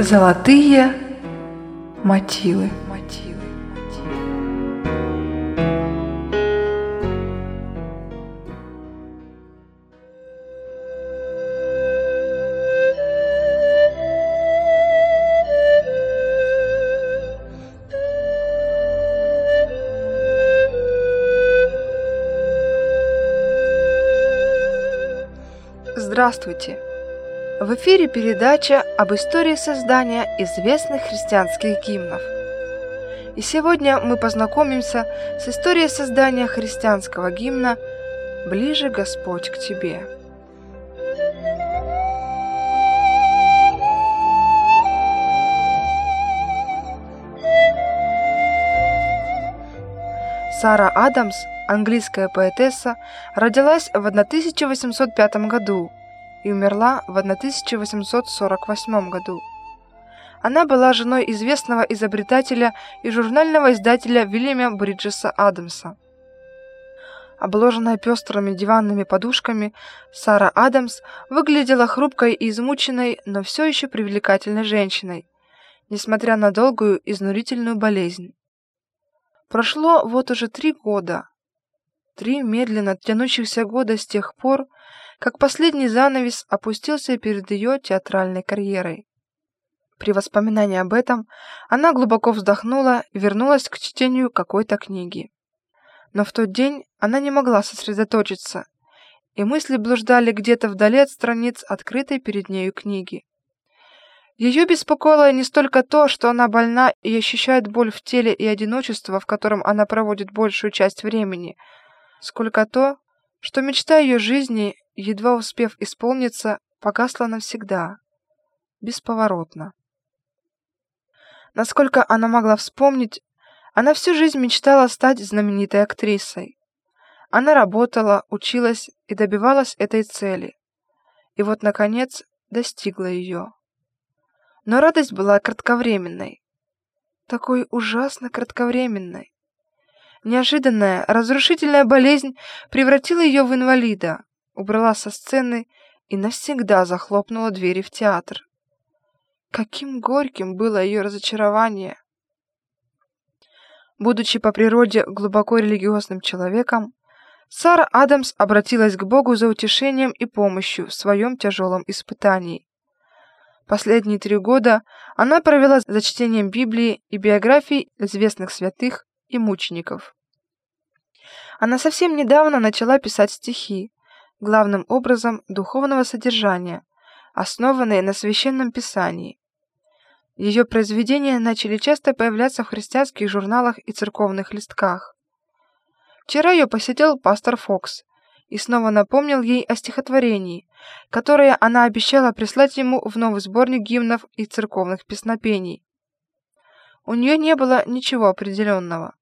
Золотые мотивы. Здравствуйте! В эфире передача об истории создания известных христианских гимнов. И сегодня мы познакомимся с историей создания христианского гимна «Ближе Господь к тебе». Сара Адамс, английская поэтесса, родилась в 1805 году и умерла в 1848 году. Она была женой известного изобретателя и журнального издателя Вильяма Бриджеса Адамса. Обложенная пестрыми диванными подушками, Сара Адамс выглядела хрупкой и измученной, но все еще привлекательной женщиной, несмотря на долгую изнурительную болезнь. Прошло вот уже три года, три медленно тянущихся года с тех пор, как последний занавес опустился перед ее театральной карьерой. При воспоминании об этом она глубоко вздохнула и вернулась к чтению какой-то книги. Но в тот день она не могла сосредоточиться, и мысли блуждали где-то вдали от страниц открытой перед нею книги. Ее беспокоило не столько то, что она больна и ощущает боль в теле и одиночество, в котором она проводит большую часть времени, сколько то, что мечта ее жизни едва успев исполниться, погасла навсегда, бесповоротно. Насколько она могла вспомнить, она всю жизнь мечтала стать знаменитой актрисой. Она работала, училась и добивалась этой цели. И вот, наконец, достигла ее. Но радость была кратковременной. Такой ужасно кратковременной. Неожиданная, разрушительная болезнь превратила ее в инвалида, убрала со сцены и навсегда захлопнула двери в театр. Каким горьким было ее разочарование! Будучи по природе глубоко религиозным человеком, Сара Адамс обратилась к Богу за утешением и помощью в своем тяжелом испытании. Последние три года она провела за чтением Библии и биографий известных святых и мучеников. Она совсем недавно начала писать стихи, главным образом духовного содержания, основанные на священном писании. Ее произведения начали часто появляться в христианских журналах и церковных листках. Вчера ее посетил пастор Фокс и снова напомнил ей о стихотворении, которое она обещала прислать ему в новый сборник гимнов и церковных песнопений. У нее не было ничего определенного.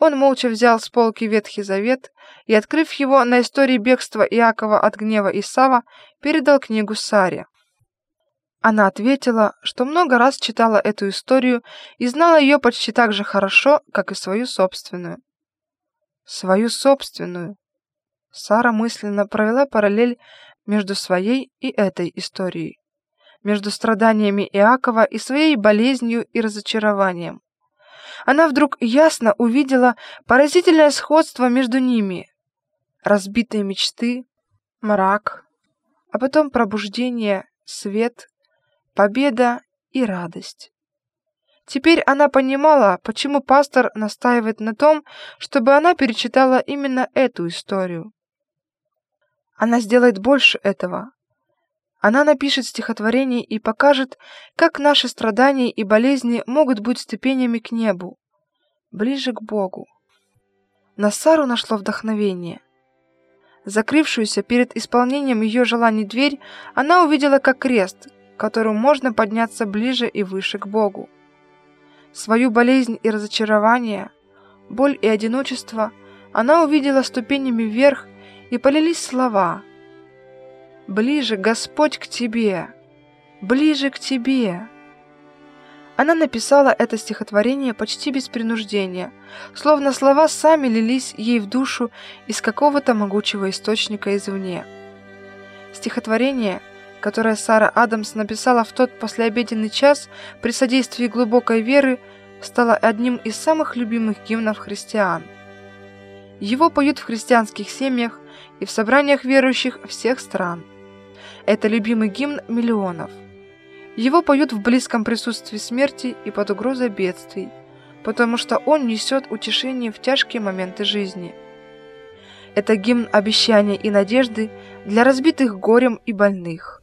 Он молча взял с полки Ветхий Завет и, открыв его на истории бегства Иакова от гнева Исава, передал книгу Саре. Она ответила, что много раз читала эту историю и знала ее почти так же хорошо, как и свою собственную. Свою собственную. Сара мысленно провела параллель между своей и этой историей, между страданиями Иакова и своей болезнью и разочарованием она вдруг ясно увидела поразительное сходство между ними. Разбитые мечты, мрак, а потом пробуждение, свет, победа и радость. Теперь она понимала, почему пастор настаивает на том, чтобы она перечитала именно эту историю. Она сделает больше этого. Она напишет стихотворение и покажет, как наши страдания и болезни могут быть ступенями к небу, ближе к Богу. На Сару нашло вдохновение. Закрывшуюся перед исполнением ее желаний дверь, она увидела как крест, к которому можно подняться ближе и выше к Богу. Свою болезнь и разочарование, боль и одиночество она увидела ступенями вверх, и полились слова — Ближе, Господь, к Тебе! Ближе к Тебе!» Она написала это стихотворение почти без принуждения, словно слова сами лились ей в душу из какого-то могучего источника извне. Стихотворение, которое Сара Адамс написала в тот послеобеденный час при содействии глубокой веры, стало одним из самых любимых гимнов христиан. Его поют в христианских семьях и в собраниях верующих всех стран. Это любимый гимн миллионов. Его поют в близком присутствии смерти и под угрозой бедствий, потому что он несет утешение в тяжкие моменты жизни. Это гимн обещания и надежды для разбитых горем и больных.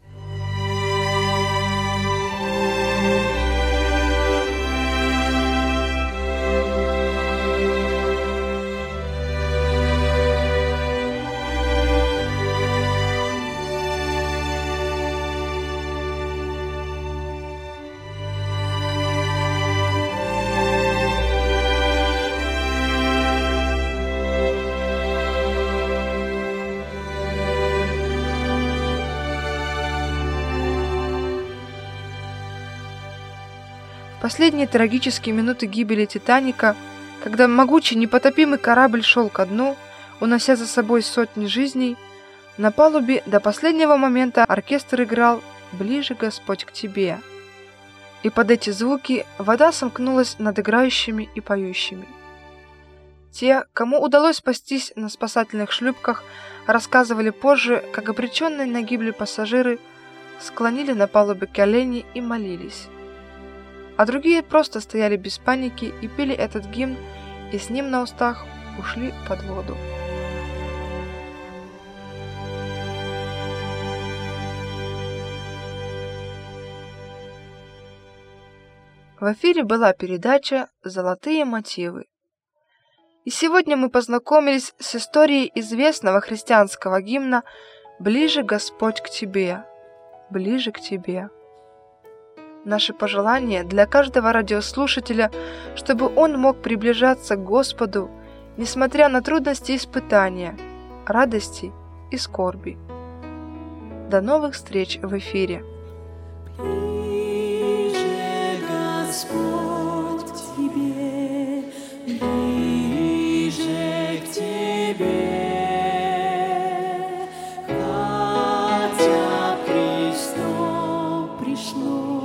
Последние трагические минуты гибели «Титаника», когда могучий непотопимый корабль шел ко дну, унося за собой сотни жизней, на палубе до последнего момента оркестр играл «Ближе, Господь, к Тебе». И под эти звуки вода сомкнулась над играющими и поющими. Те, кому удалось спастись на спасательных шлюпках, рассказывали позже, как обреченные на гибель пассажиры склонили на палубе колени и молились а другие просто стояли без паники и пели этот гимн, и с ним на устах ушли под воду. В эфире была передача «Золотые мотивы». И сегодня мы познакомились с историей известного христианского гимна «Ближе, Господь, к Тебе, ближе к Тебе» наши пожелания для каждого радиослушателя, чтобы он мог приближаться к Господу, несмотря на трудности испытания, радости и скорби. До новых встреч в эфире! Пришло.